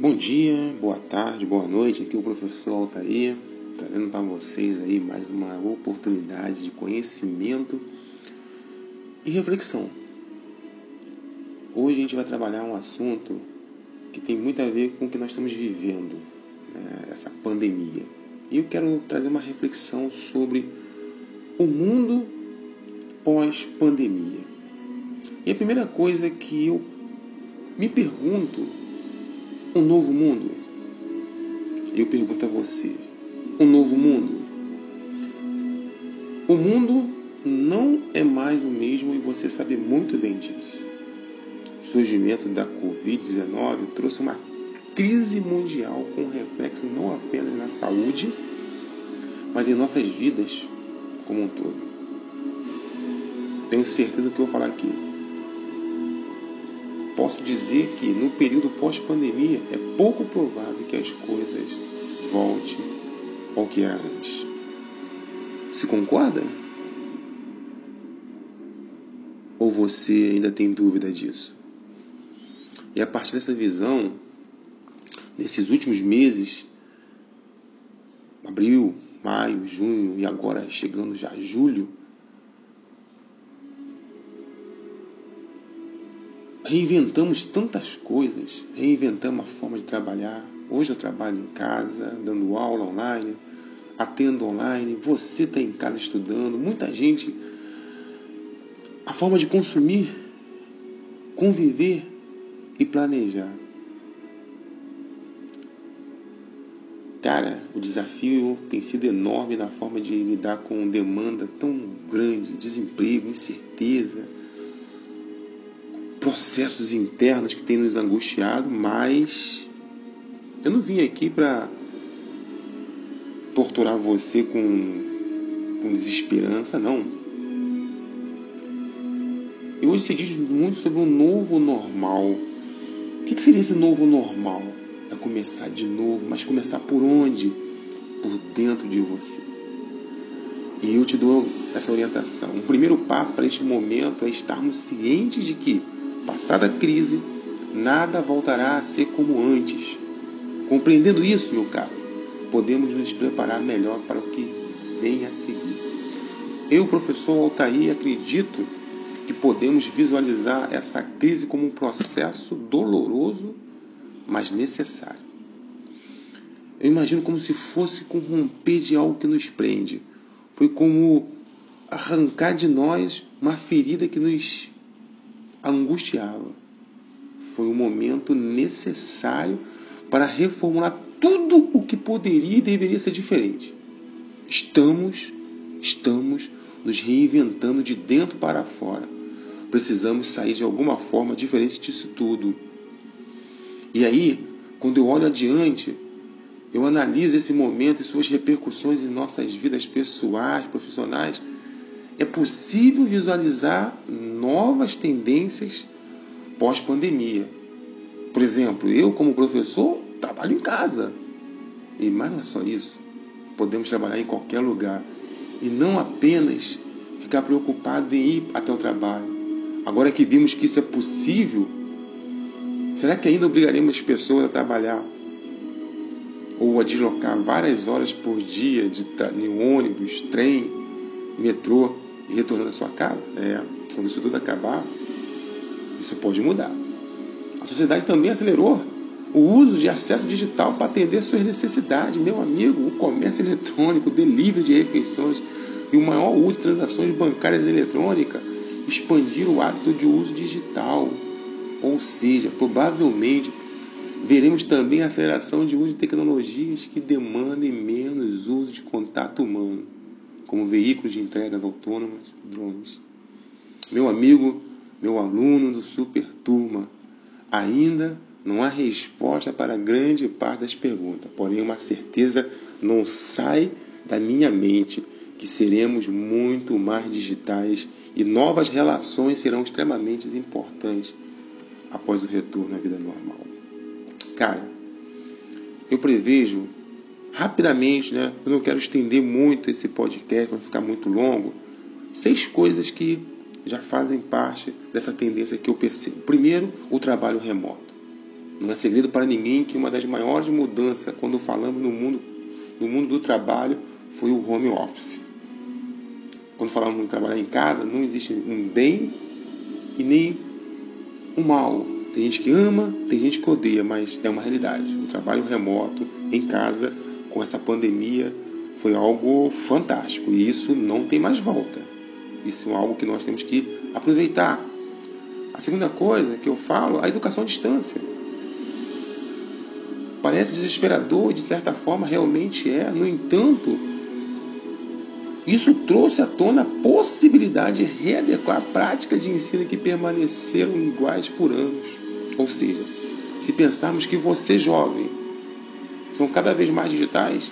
Bom dia, boa tarde, boa noite. Aqui é o professor Altair, trazendo para vocês aí mais uma oportunidade de conhecimento e reflexão. Hoje a gente vai trabalhar um assunto que tem muito a ver com o que nós estamos vivendo, né? essa pandemia. E eu quero trazer uma reflexão sobre o mundo pós-pandemia. E a primeira coisa que eu me pergunto um novo mundo? Eu pergunto a você: um novo mundo? O mundo não é mais o mesmo e você sabe muito bem disso. O surgimento da Covid-19 trouxe uma crise mundial com reflexo não apenas na saúde, mas em nossas vidas como um todo. Tenho certeza do que eu vou falar aqui posso dizer que no período pós-pandemia é pouco provável que as coisas voltem ao que era antes. Se concorda? Ou você ainda tem dúvida disso? E a partir dessa visão, nesses últimos meses, abril, maio, junho e agora chegando já julho, reinventamos tantas coisas, reinventamos a forma de trabalhar. Hoje eu trabalho em casa, dando aula online, atendo online, você está em casa estudando, muita gente. A forma de consumir, conviver e planejar. Cara, o desafio tem sido enorme na forma de lidar com demanda tão grande, desemprego, incerteza processos internos que têm nos angustiado, mas eu não vim aqui para torturar você com, com desesperança, não. E hoje se diz muito sobre um novo normal. O que, seria esse novo normal? É começar de novo, mas começar por onde? Por dentro de você. E eu te dou essa orientação. O primeiro passo para este momento é estarmos cientes de que Passada a crise, nada voltará a ser como antes. Compreendendo isso, meu caro, podemos nos preparar melhor para o que vem a seguir. Eu, professor Altair, acredito que podemos visualizar essa crise como um processo doloroso, mas necessário. Eu imagino como se fosse com romper de algo que nos prende. Foi como arrancar de nós uma ferida que nos angustiava. Foi um momento necessário para reformular tudo o que poderia e deveria ser diferente. Estamos, estamos nos reinventando de dentro para fora. Precisamos sair de alguma forma diferente disso tudo. E aí, quando eu olho adiante, eu analiso esse momento e suas repercussões em nossas vidas pessoais, profissionais é possível visualizar novas tendências pós-pandemia. Por exemplo, eu, como professor, trabalho em casa. E mais não é só isso. Podemos trabalhar em qualquer lugar. E não apenas ficar preocupado em ir até o trabalho. Agora que vimos que isso é possível, será que ainda obrigaremos as pessoas a trabalhar ou a deslocar várias horas por dia de, de ônibus, trem, metrô e retornando à sua casa, é, quando isso tudo acabar, isso pode mudar. A sociedade também acelerou o uso de acesso digital para atender suas necessidades. Meu amigo, o comércio eletrônico, o delivery de refeições e o maior uso de transações bancárias eletrônicas expandiram o hábito de uso digital. Ou seja, provavelmente veremos também a aceleração de uso de tecnologias que demandem menos uso de contato humano como veículos de entregas autônomas, drones. Meu amigo, meu aluno do Super Turma, ainda não há resposta para grande parte das perguntas, porém uma certeza não sai da minha mente que seremos muito mais digitais e novas relações serão extremamente importantes após o retorno à vida normal. Cara, eu prevejo rapidamente, né? Eu não quero estender muito esse podcast para ficar muito longo. Seis coisas que já fazem parte dessa tendência que eu percebo. Primeiro, o trabalho remoto. Não é segredo para ninguém que uma das maiores mudanças quando falamos no mundo, no mundo do trabalho foi o home office. Quando falamos de trabalhar em casa, não existe um bem e nem um mal. Tem gente que ama, tem gente que odeia, mas é uma realidade. O trabalho remoto, em casa, com essa pandemia, foi algo fantástico. E isso não tem mais volta. Isso é algo que nós temos que aproveitar. A segunda coisa que eu falo, a educação à distância. Parece desesperador, de certa forma realmente é. No entanto, isso trouxe à tona a possibilidade de readequar a prática de ensino que permaneceram iguais por anos. Ou seja, se pensarmos que você, jovem, são cada vez mais digitais,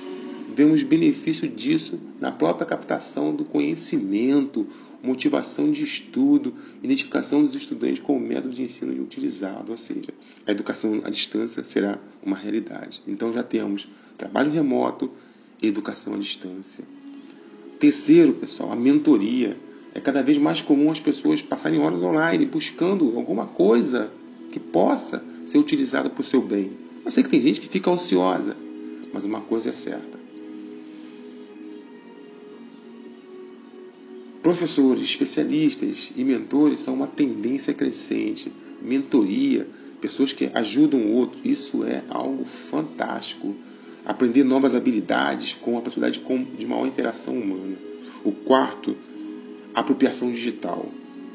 vemos benefício disso na própria captação do conhecimento, motivação de estudo, identificação dos estudantes com o método de ensino utilizado, ou seja, a educação à distância será uma realidade. Então já temos trabalho remoto e educação à distância. Terceiro, pessoal, a mentoria. É cada vez mais comum as pessoas passarem horas online buscando alguma coisa que possa ser utilizada para o seu bem. Eu sei que tem gente que fica ociosa, mas uma coisa é certa. Professores, especialistas e mentores são uma tendência crescente. Mentoria, pessoas que ajudam o outro, isso é algo fantástico aprender novas habilidades com a possibilidade de maior interação humana. O quarto, apropriação digital.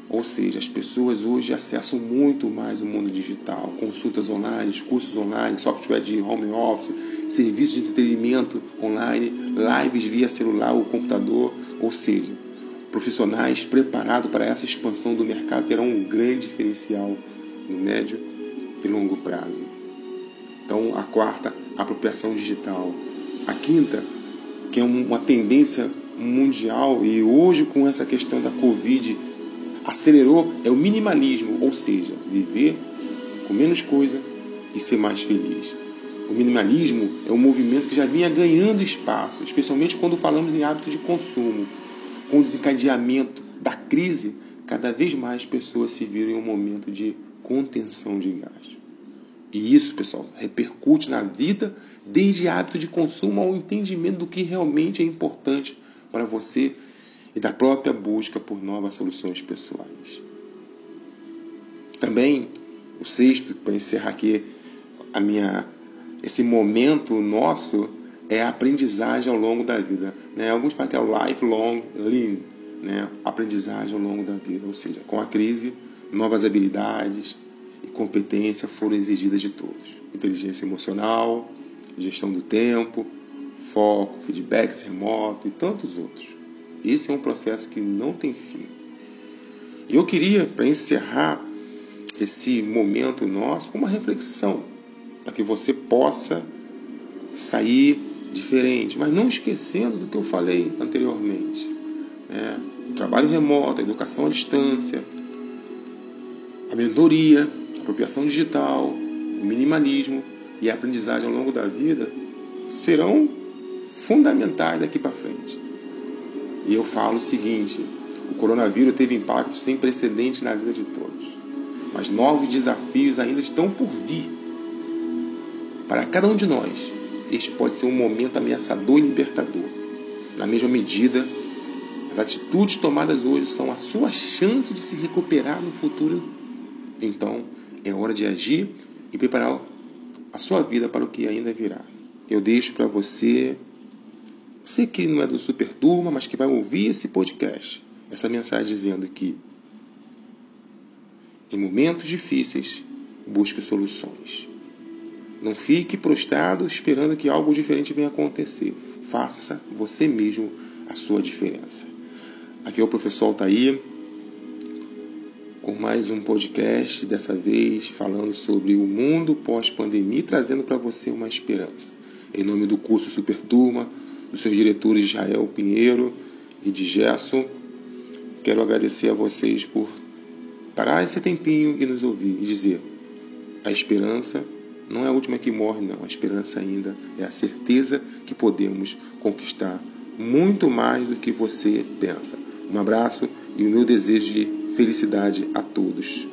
Ou seja, as pessoas hoje acessam muito mais o mundo digital, consultas online, cursos online, software de home office, serviços de entretenimento online, lives via celular ou computador, ou seja, profissionais preparados para essa expansão do mercado terão um grande diferencial no médio e longo prazo. Então, a quarta, apropriação digital. A quinta, que é uma tendência mundial e hoje com essa questão da Covid acelerou, é o minimalismo, ou seja, viver com menos coisa e ser mais feliz. O minimalismo é um movimento que já vinha ganhando espaço, especialmente quando falamos em hábitos de consumo. Com o desencadeamento da crise, cada vez mais pessoas se viram em um momento de contenção de gastos. E isso, pessoal, repercute na vida, desde hábito de consumo ao entendimento do que realmente é importante para você e da própria busca por novas soluções pessoais. Também, o sexto, para encerrar aqui a minha, esse momento nosso, é a aprendizagem ao longo da vida. Né? Alguns falam que é o lifelong learning, né? aprendizagem ao longo da vida. Ou seja, com a crise, novas habilidades, e competência foram exigidas de todos. Inteligência emocional, gestão do tempo, foco, feedbacks remoto e tantos outros. Esse é um processo que não tem fim. E eu queria, para encerrar esse momento nosso, com uma reflexão, para que você possa sair diferente, mas não esquecendo do que eu falei anteriormente. Né? O trabalho remoto, a educação à distância, a mentoria, apropriação digital, o minimalismo e a aprendizagem ao longo da vida serão fundamentais daqui para frente. E eu falo o seguinte: o coronavírus teve impacto sem precedentes na vida de todos, mas novos desafios ainda estão por vir. Para cada um de nós, este pode ser um momento ameaçador e libertador. Na mesma medida, as atitudes tomadas hoje são a sua chance de se recuperar no futuro. Então, é hora de agir e preparar a sua vida para o que ainda virá. Eu deixo para você, você que não é do Super Turma, mas que vai ouvir esse podcast, essa mensagem dizendo que em momentos difíceis, busque soluções. Não fique prostrado esperando que algo diferente venha acontecer. Faça você mesmo a sua diferença. Aqui é o professor Altair com mais um podcast, dessa vez falando sobre o mundo pós-pandemia, trazendo para você uma esperança. Em nome do curso Super Turma, dos seus diretores Israel Pinheiro e de Gerson, quero agradecer a vocês por parar esse tempinho e nos ouvir e dizer: a esperança não é a última que morre, não. A esperança ainda é a certeza que podemos conquistar muito mais do que você pensa. Um abraço e o meu desejo de felicidade a todos.